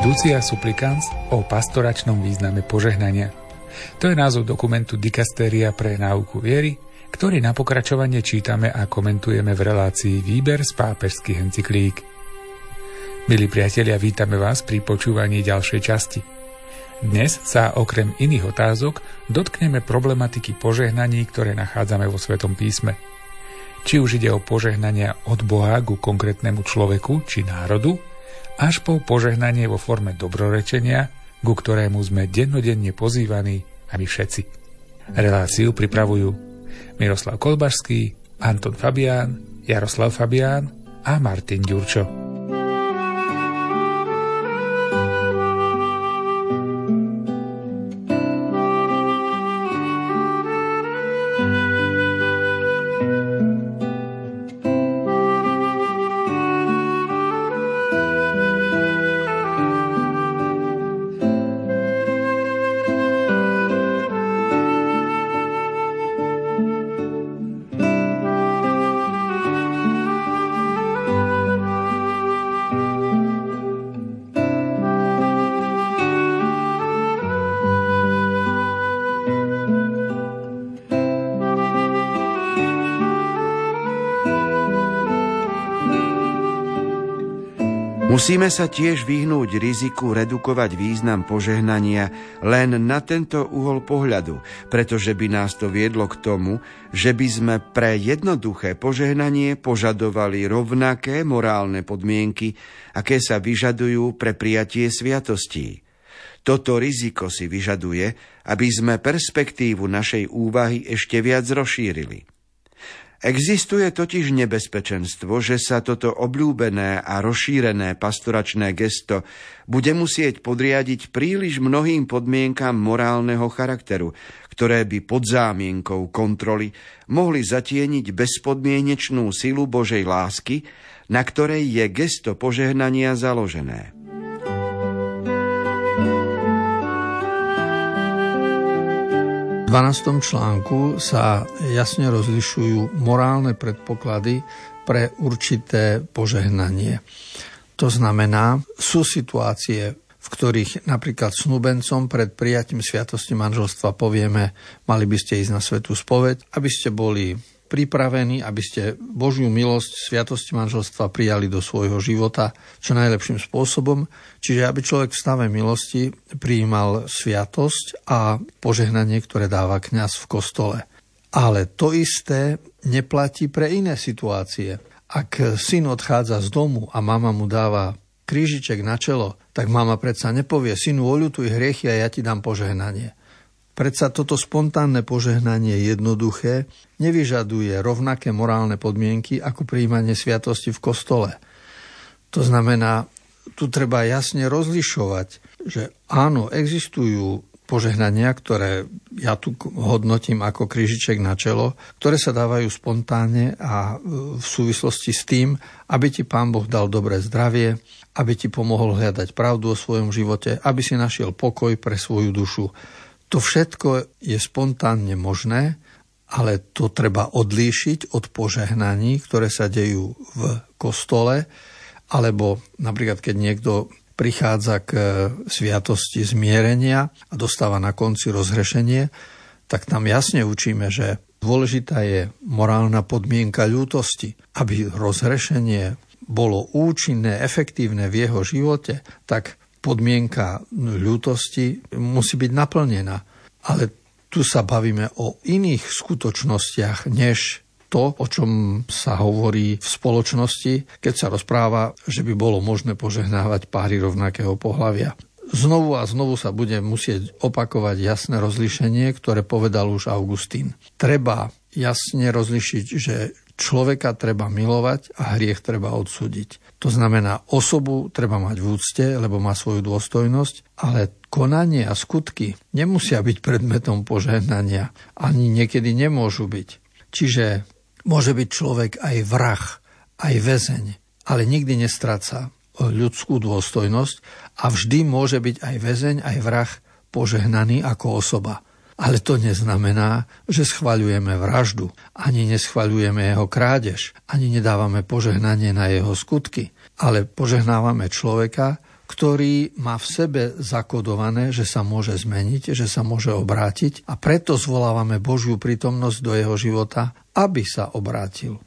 Fiducia supplicans o pastoračnom význame požehnania. To je názov dokumentu Dikastéria pre náuku viery, ktorý na pokračovanie čítame a komentujeme v relácii Výber z pápežských encyklík. Milí priatelia, vítame vás pri počúvaní ďalšej časti. Dnes sa okrem iných otázok dotkneme problematiky požehnaní, ktoré nachádzame vo Svetom písme. Či už ide o požehnania od Boha ku konkrétnemu človeku či národu, až po požehnanie vo forme dobrorečenia, ku ktorému sme dennodenne pozývaní a my všetci. Reláciu pripravujú Miroslav Kolbašský, Anton Fabián, Jaroslav Fabián a Martin Ďurčo. Musíme sa tiež vyhnúť riziku redukovať význam požehnania len na tento uhol pohľadu, pretože by nás to viedlo k tomu, že by sme pre jednoduché požehnanie požadovali rovnaké morálne podmienky, aké sa vyžadujú pre prijatie sviatostí. Toto riziko si vyžaduje, aby sme perspektívu našej úvahy ešte viac rozšírili. Existuje totiž nebezpečenstvo, že sa toto obľúbené a rozšírené pastoračné gesto bude musieť podriadiť príliš mnohým podmienkam morálneho charakteru, ktoré by pod zámienkou kontroly mohli zatieniť bezpodmienečnú silu Božej lásky, na ktorej je gesto požehnania založené. 12. článku sa jasne rozlišujú morálne predpoklady pre určité požehnanie. To znamená, sú situácie, v ktorých napríklad snúbencom pred prijatím sviatosti manželstva povieme, mali by ste ísť na svetú spoveď, aby ste boli pripravení, aby ste Božiu milosť, sviatosti manželstva prijali do svojho života čo najlepším spôsobom. Čiže aby človek v stave milosti prijímal sviatosť a požehnanie, ktoré dáva kňaz v kostole. Ale to isté neplatí pre iné situácie. Ak syn odchádza z domu a mama mu dáva krížiček na čelo, tak mama predsa nepovie, synu, oľutuj hriechy a ja ti dám požehnanie. Predsa toto spontánne požehnanie jednoduché nevyžaduje rovnaké morálne podmienky ako príjmanie sviatosti v kostole. To znamená, tu treba jasne rozlišovať, že áno, existujú požehnania, ktoré ja tu hodnotím ako krížiček na čelo, ktoré sa dávajú spontánne a v súvislosti s tým, aby ti Pán Boh dal dobré zdravie, aby ti pomohol hľadať pravdu o svojom živote, aby si našiel pokoj pre svoju dušu. To všetko je spontánne možné, ale to treba odlíšiť od požehnaní, ktoré sa dejú v kostole, alebo napríklad keď niekto prichádza k sviatosti zmierenia a dostáva na konci rozhrešenie, tak tam jasne učíme, že dôležitá je morálna podmienka ľútosti. Aby rozhrešenie bolo účinné, efektívne v jeho živote, tak podmienka ľútosti musí byť naplnená. Ale tu sa bavíme o iných skutočnostiach, než to, o čom sa hovorí v spoločnosti, keď sa rozpráva, že by bolo možné požehnávať páry rovnakého pohľavia. Znovu a znovu sa bude musieť opakovať jasné rozlišenie, ktoré povedal už Augustín. Treba jasne rozlišiť, že človeka treba milovať a hriech treba odsúdiť. To znamená, osobu treba mať v úcte, lebo má svoju dôstojnosť, ale konanie a skutky nemusia byť predmetom požehnania, ani niekedy nemôžu byť. Čiže môže byť človek aj vrah, aj väzeň, ale nikdy nestráca ľudskú dôstojnosť a vždy môže byť aj väzeň, aj vrah požehnaný ako osoba. Ale to neznamená, že schvaľujeme vraždu, ani neschvaľujeme jeho krádež, ani nedávame požehnanie na jeho skutky, ale požehnávame človeka, ktorý má v sebe zakodované, že sa môže zmeniť, že sa môže obrátiť. A preto zvolávame Božiu prítomnosť do jeho života, aby sa obrátil.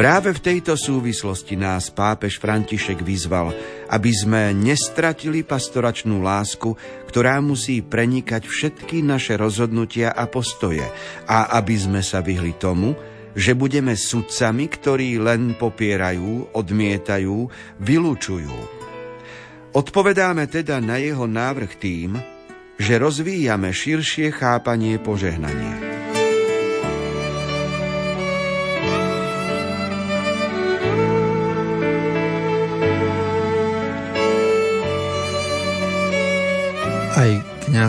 Práve v tejto súvislosti nás pápež František vyzval, aby sme nestratili pastoračnú lásku, ktorá musí prenikať všetky naše rozhodnutia a postoje a aby sme sa vyhli tomu, že budeme sudcami, ktorí len popierajú, odmietajú, vylúčujú. Odpovedáme teda na jeho návrh tým, že rozvíjame širšie chápanie požehnania.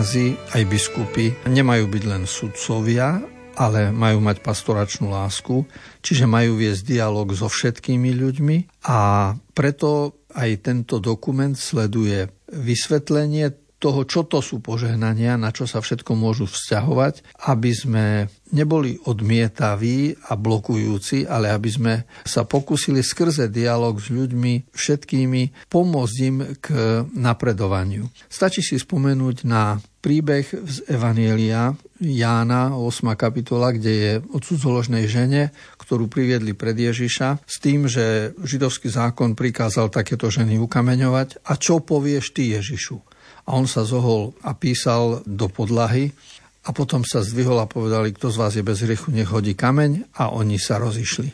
Kňazi, aj biskupy nemajú byť len sudcovia, ale majú mať pastoračnú lásku, čiže majú viesť dialog so všetkými ľuďmi a preto aj tento dokument sleduje vysvetlenie toho, čo to sú požehnania, na čo sa všetko môžu vzťahovať, aby sme neboli odmietaví a blokujúci, ale aby sme sa pokúsili skrze dialog s ľuďmi všetkými pomôcť im k napredovaniu. Stačí si spomenúť na príbeh z Evanielia Jána, 8. kapitola, kde je o cudzoložnej žene, ktorú priviedli pred Ježiša, s tým, že židovský zákon prikázal takéto ženy ukameňovať. A čo povieš ty Ježišu? A on sa zohol a písal do podlahy a potom sa zdvihol a povedali, kto z vás je bez hriechu, nech hodí kameň a oni sa rozišli.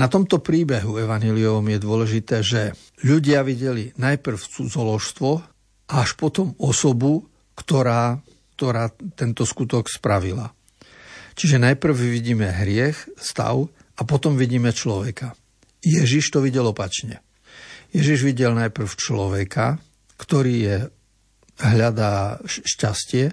Na tomto príbehu evaniliovom je dôležité, že ľudia videli najprv cudzoložstvo a až potom osobu, ktorá, ktorá tento skutok spravila. Čiže najprv vidíme hriech, stav a potom vidíme človeka. Ježiš to videl opačne. Ježiš videl najprv človeka, ktorý je hľadá šťastie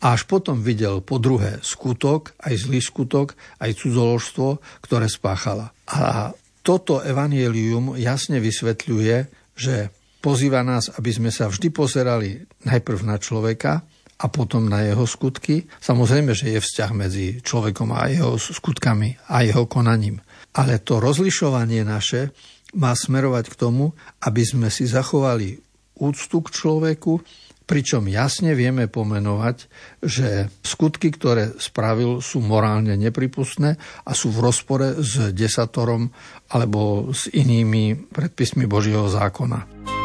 a až potom videl po druhé skutok, aj zlý skutok, aj cudzoložstvo, ktoré spáchala. A toto evanielium jasne vysvetľuje, že pozýva nás, aby sme sa vždy pozerali najprv na človeka a potom na jeho skutky. Samozrejme, že je vzťah medzi človekom a jeho skutkami a jeho konaním. Ale to rozlišovanie naše má smerovať k tomu, aby sme si zachovali úctu k človeku, pričom jasne vieme pomenovať, že skutky, ktoré spravil, sú morálne nepripustné a sú v rozpore s desatorom alebo s inými predpismi Božieho zákona.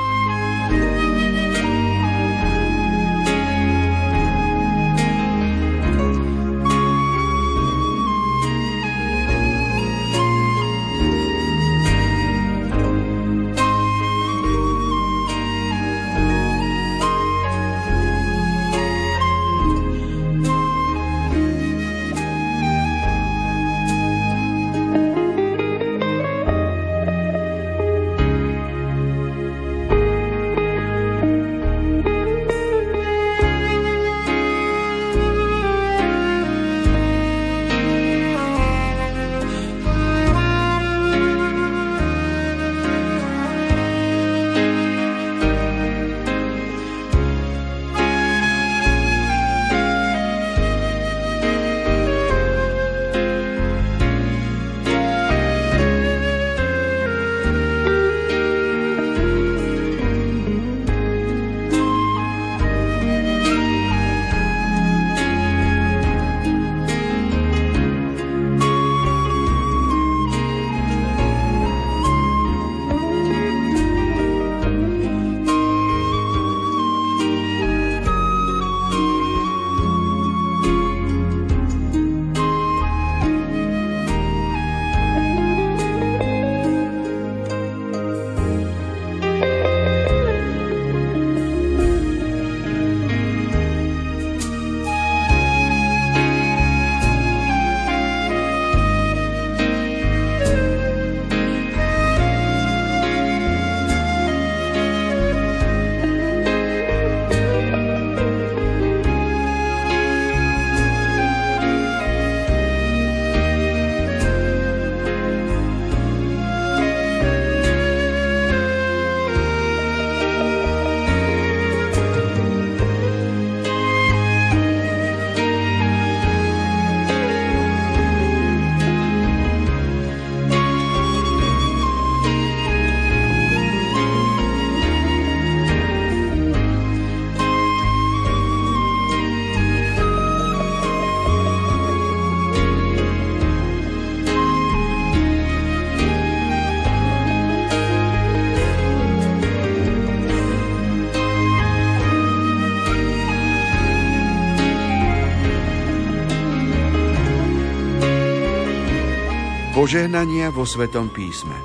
Požehnania vo Svetom písme.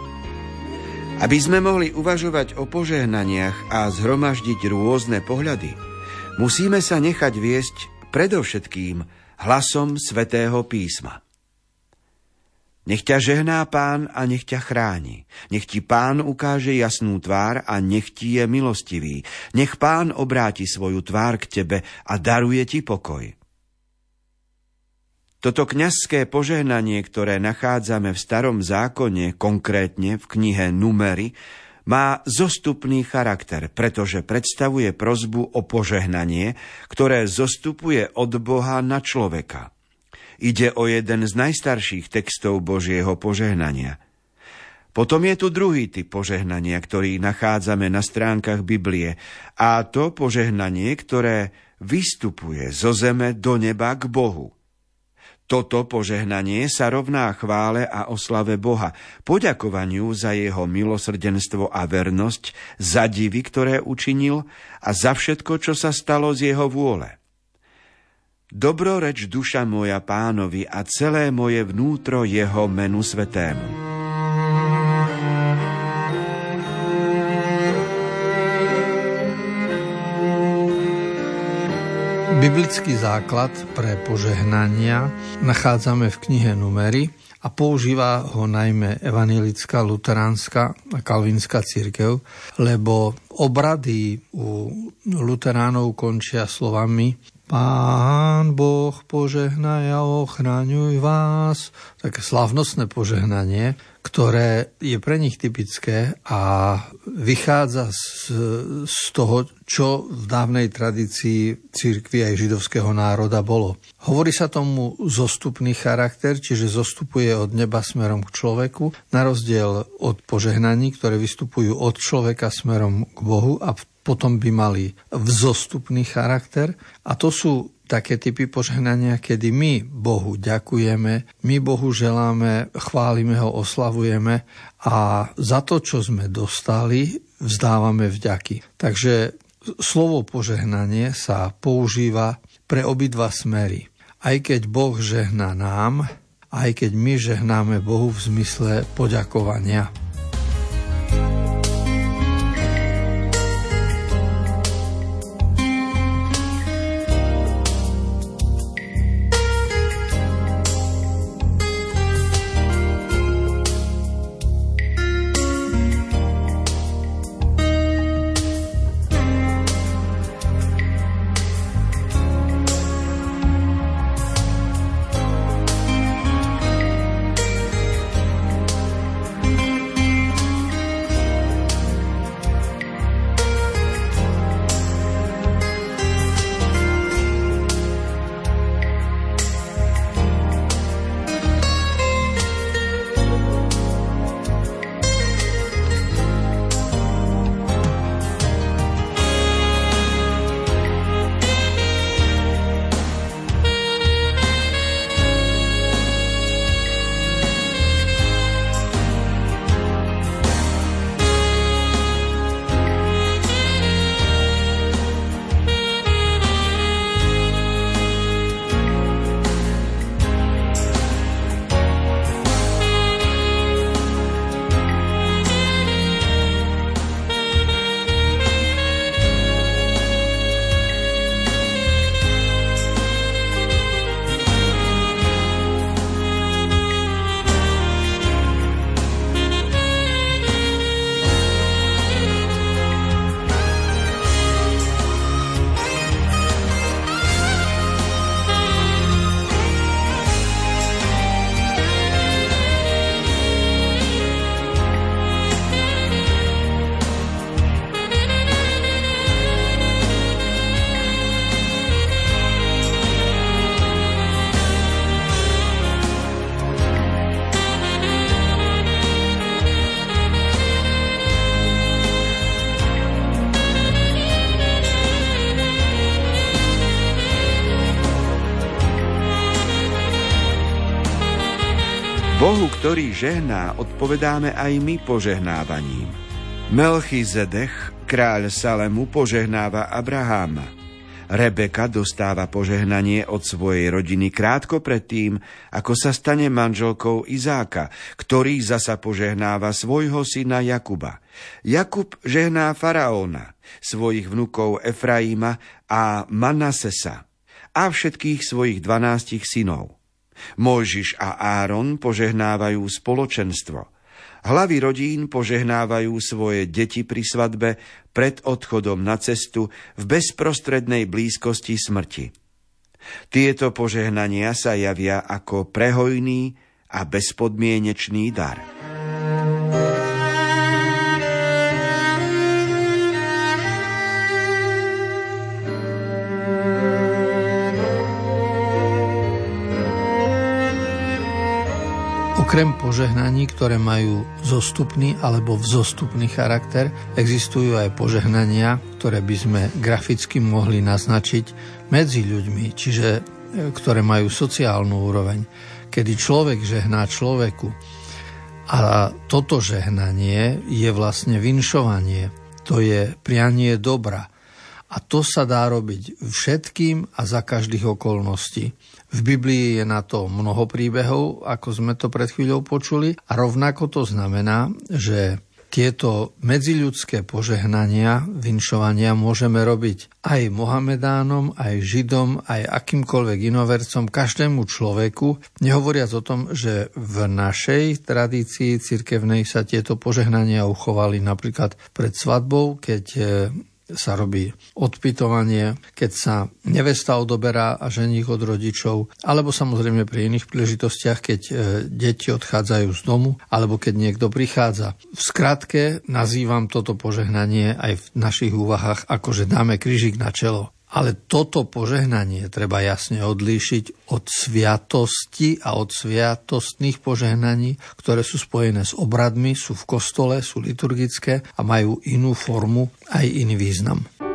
Aby sme mohli uvažovať o požehnaniach a zhromaždiť rôzne pohľady, musíme sa nechať viesť predovšetkým hlasom Svetého písma. Nech ťa žehná pán a nech ťa chráni. Nech ti pán ukáže jasnú tvár a nech ti je milostivý. Nech pán obráti svoju tvár k tebe a daruje ti pokoj. Toto kňazské požehnanie, ktoré nachádzame v starom zákone, konkrétne v knihe Numery, má zostupný charakter, pretože predstavuje prozbu o požehnanie, ktoré zostupuje od Boha na človeka. Ide o jeden z najstarších textov Božieho požehnania. Potom je tu druhý typ požehnania, ktorý nachádzame na stránkach Biblie, a to požehnanie, ktoré vystupuje zo zeme do neba k Bohu. Toto požehnanie sa rovná chvále a oslave Boha, poďakovaniu za jeho milosrdenstvo a vernosť, za divy, ktoré učinil a za všetko, čo sa stalo z jeho vôle. Dobroreč duša moja pánovi a celé moje vnútro jeho menu svetému. Biblický základ pre požehnania nachádzame v knihe Numery a používa ho najmä evanielická, luteránska a kalvinská církev, lebo obrady u luteránov končia slovami Pán Boh požehnaj a ochraňuj vás. Také slavnostné požehnanie, ktoré je pre nich typické a vychádza z, z toho, čo v dávnej tradícii církvy aj židovského národa bolo. Hovorí sa tomu zostupný charakter, čiže zostupuje od neba smerom k človeku, na rozdiel od požehnaní, ktoré vystupujú od človeka smerom k Bohu a potom by mali vzostupný charakter a to sú také typy požehnania, kedy my Bohu ďakujeme, my Bohu želáme, chválime ho, oslavujeme a za to, čo sme dostali, vzdávame vďaky. Takže slovo požehnanie sa používa pre obidva smery. Aj keď Boh žehná nám, aj keď my žehnáme Bohu v zmysle poďakovania. Ktorý žehná, odpovedáme aj my požehnávaním. Melchizedech, kráľ Salemu, požehnáva Abraháma. Rebeka dostáva požehnanie od svojej rodiny krátko predtým, ako sa stane manželkou Izáka, ktorý zasa požehnáva svojho syna Jakuba. Jakub žehná faraóna, svojich vnukov Efraíma a Manasesa a všetkých svojich dvanástich synov. Mojžiš a Áron požehnávajú spoločenstvo – Hlavy rodín požehnávajú svoje deti pri svadbe pred odchodom na cestu v bezprostrednej blízkosti smrti. Tieto požehnania sa javia ako prehojný a bezpodmienečný dar. Okrem požehnaní, ktoré majú zostupný alebo vzostupný charakter, existujú aj požehnania, ktoré by sme graficky mohli naznačiť medzi ľuďmi, čiže e, ktoré majú sociálnu úroveň, kedy človek žehná človeku. A toto žehnanie je vlastne vinšovanie, to je prianie dobra. A to sa dá robiť všetkým a za každých okolností. V Biblii je na to mnoho príbehov, ako sme to pred chvíľou počuli, a rovnako to znamená, že tieto medziľudské požehnania, vinšovania môžeme robiť aj Mohamedánom, aj Židom, aj akýmkoľvek inovercom, každému človeku, nehovoriac o tom, že v našej tradícii cirkevnej sa tieto požehnania uchovali napríklad pred svadbou, keď sa robí odpytovanie, keď sa nevesta odoberá a ženích od rodičov, alebo samozrejme pri iných príležitostiach, keď e, deti odchádzajú z domu, alebo keď niekto prichádza. V skratke nazývam toto požehnanie aj v našich úvahách ako, že dáme krížik na čelo. Ale toto požehnanie treba jasne odlíšiť od sviatosti a od sviatostných požehnaní, ktoré sú spojené s obradmi, sú v kostole, sú liturgické a majú inú formu aj iný význam.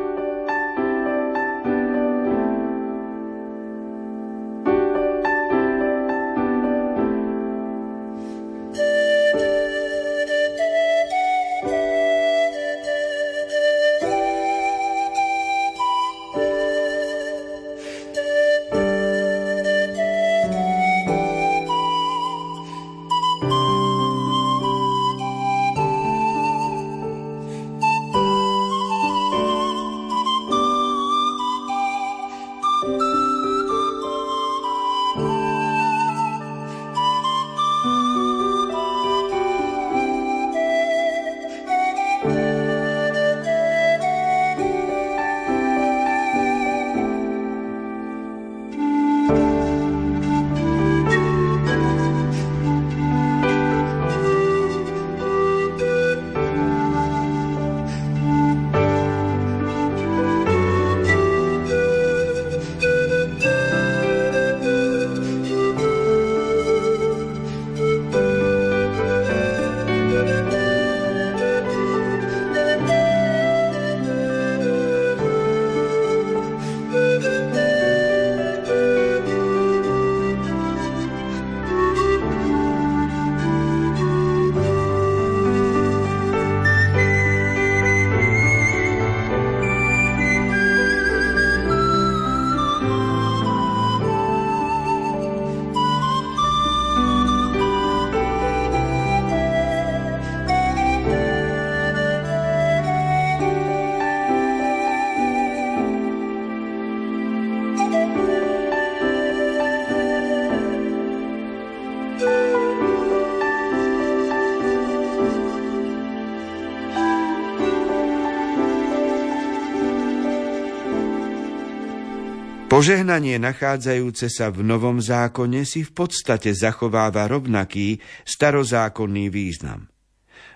Požehnanie nachádzajúce sa v Novom zákone si v podstate zachováva rovnaký starozákonný význam.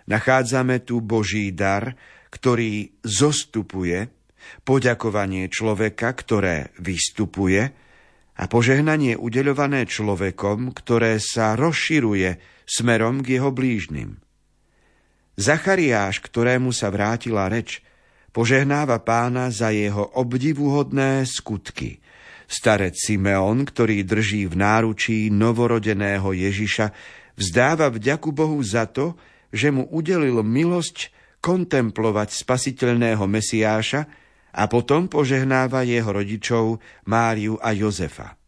Nachádzame tu Boží dar, ktorý zostupuje, poďakovanie človeka, ktoré vystupuje a požehnanie udeľované človekom, ktoré sa rozširuje smerom k jeho blížnym. Zachariáš, ktorému sa vrátila reč, požehnáva pána za jeho obdivuhodné skutky – Starec Simeon, ktorý drží v náručí novorodeného Ježiša, vzdáva vďaku Bohu za to, že mu udelil milosť kontemplovať spasiteľného Mesiáša a potom požehnáva jeho rodičov Máriu a Jozefa.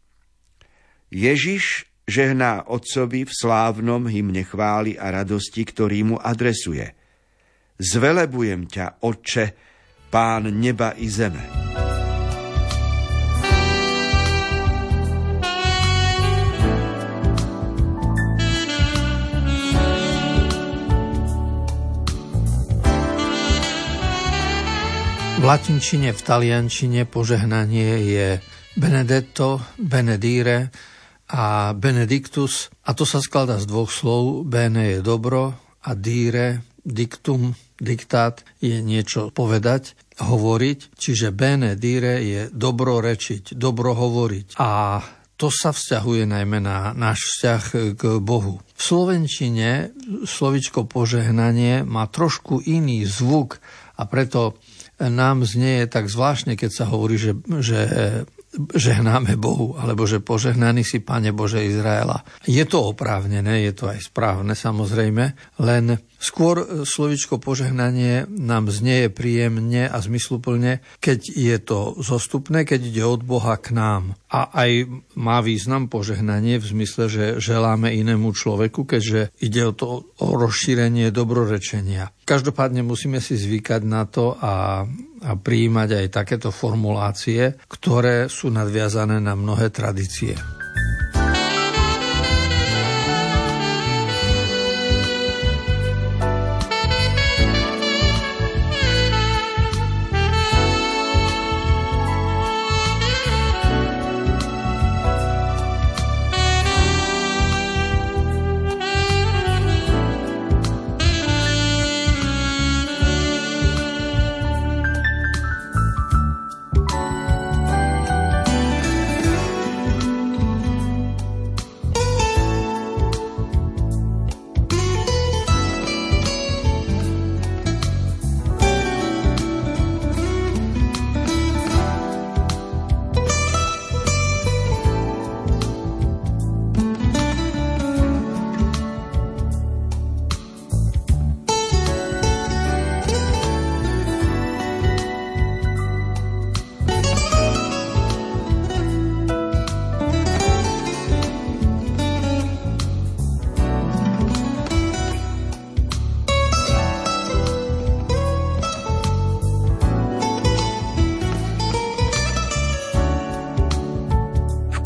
Ježiš žehná otcovi v slávnom hymne chvály a radosti, ktorý mu adresuje. Zvelebujem ťa, Otče, Pán neba i zeme. V latinčine, v taliančine požehnanie je Benedetto, Benedire a Benedictus. A to sa skladá z dvoch slov. Bene je dobro a dire, dictum, diktát je niečo povedať, hovoriť. Čiže bene dire je dobro rečiť, dobro hovoriť. A to sa vzťahuje najmä na náš vzťah k Bohu. V slovenčine slovičko požehnanie má trošku iný zvuk a preto nám znie tak zvláštne, keď sa hovorí, že, že žehnáme Bohu, alebo že požehnaný si Pane Bože Izraela. Je to oprávnené, je to aj správne samozrejme, len skôr slovičko požehnanie nám znieje príjemne a zmysluplne, keď je to zostupné, keď ide od Boha k nám. A aj má význam požehnanie v zmysle, že želáme inému človeku, keďže ide o to o rozšírenie dobrorečenia. Každopádne musíme si zvykať na to a a prijímať aj takéto formulácie, ktoré sú nadviazané na mnohé tradície.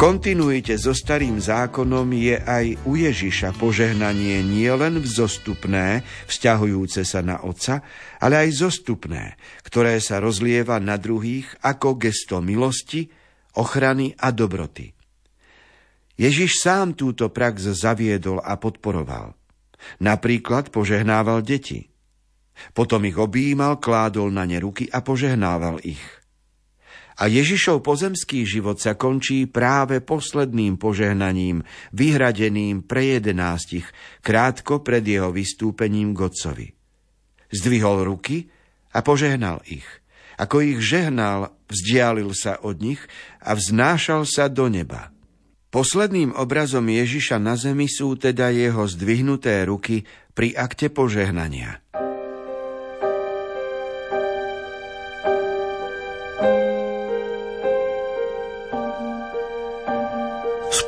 Kontinuite so starým zákonom je aj u Ježiša požehnanie nielen vzostupné, vzťahujúce sa na Otca, ale aj zostupné, ktoré sa rozlieva na druhých ako gesto milosti, ochrany a dobroty. Ježiš sám túto prax zaviedol a podporoval. Napríklad požehnával deti. Potom ich objímal, kládol na ne ruky a požehnával ich – a Ježišov pozemský život sa končí práve posledným požehnaním, vyhradeným pre jedenástich, krátko pred jeho vystúpením k Otcovi. Zdvihol ruky a požehnal ich. Ako ich žehnal, vzdialil sa od nich a vznášal sa do neba. Posledným obrazom Ježiša na zemi sú teda jeho zdvihnuté ruky pri akte požehnania.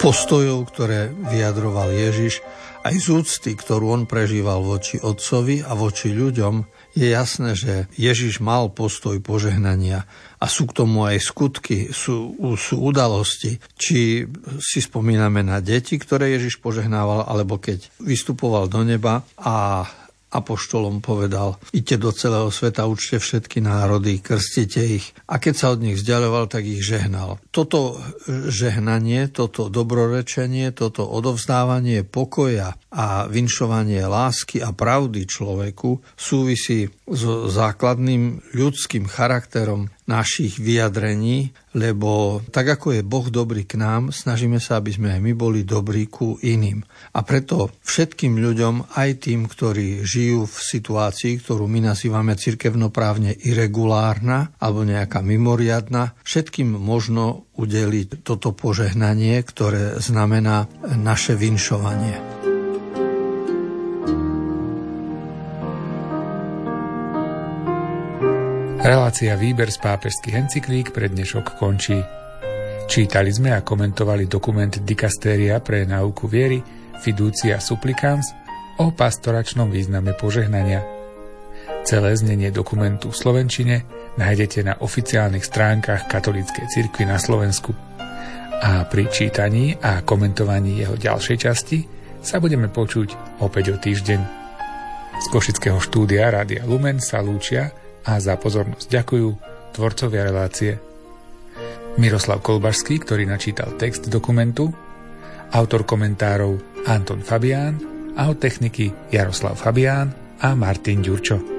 Postojov, ktoré vyjadroval Ježiš, aj z úcty, ktorú on prežíval voči otcovi a voči ľuďom, je jasné, že Ježiš mal postoj požehnania a sú k tomu aj skutky, sú, sú udalosti. Či si spomíname na deti, ktoré Ježiš požehnával, alebo keď vystupoval do neba a apoštolom povedal, idte do celého sveta, učte všetky národy, krstite ich. A keď sa od nich vzdialoval, tak ich žehnal. Toto žehnanie, toto dobrorečenie, toto odovzdávanie pokoja a vinšovanie lásky a pravdy človeku súvisí s základným ľudským charakterom našich vyjadrení, lebo tak ako je Boh dobrý k nám, snažíme sa, aby sme aj my boli dobrí ku iným. A preto všetkým ľuďom, aj tým, ktorí žijú v situácii, ktorú my nazývame cirkevnoprávne irregulárna alebo nejaká mimoriadna, všetkým možno udeliť toto požehnanie, ktoré znamená naše vinšovanie. Relácia Výber z pápežských encyklík pre dnešok končí. Čítali sme a komentovali dokument Dikastéria pre náuku viery Fiducia Supplicans o pastoračnom význame požehnania. Celé znenie dokumentu v Slovenčine nájdete na oficiálnych stránkach Katolíckej cirkvi na Slovensku. A pri čítaní a komentovaní jeho ďalšej časti sa budeme počuť opäť o týždeň. Z Košického štúdia Rádia Lumen sa lúčia a za pozornosť ďakujú tvorcovia relácie Miroslav Kolbašský, ktorý načítal text dokumentu, autor komentárov Anton Fabián a od techniky Jaroslav Fabián a Martin Ďurčo.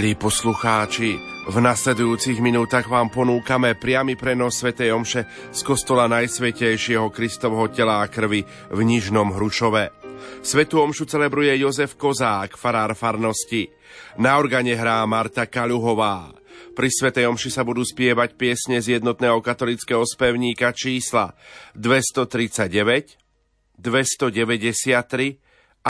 Milí poslucháči, v nasledujúcich minútach vám ponúkame priamy prenos Sv. Omše z kostola Najsvetejšieho Kristovho tela a krvi v Nižnom Hrušove. Svetu Omšu celebruje Jozef Kozák, farár farnosti. Na organe hrá Marta Kaluhová. Pri Svetej Omši sa budú spievať piesne z jednotného katolického spevníka čísla 239, 293,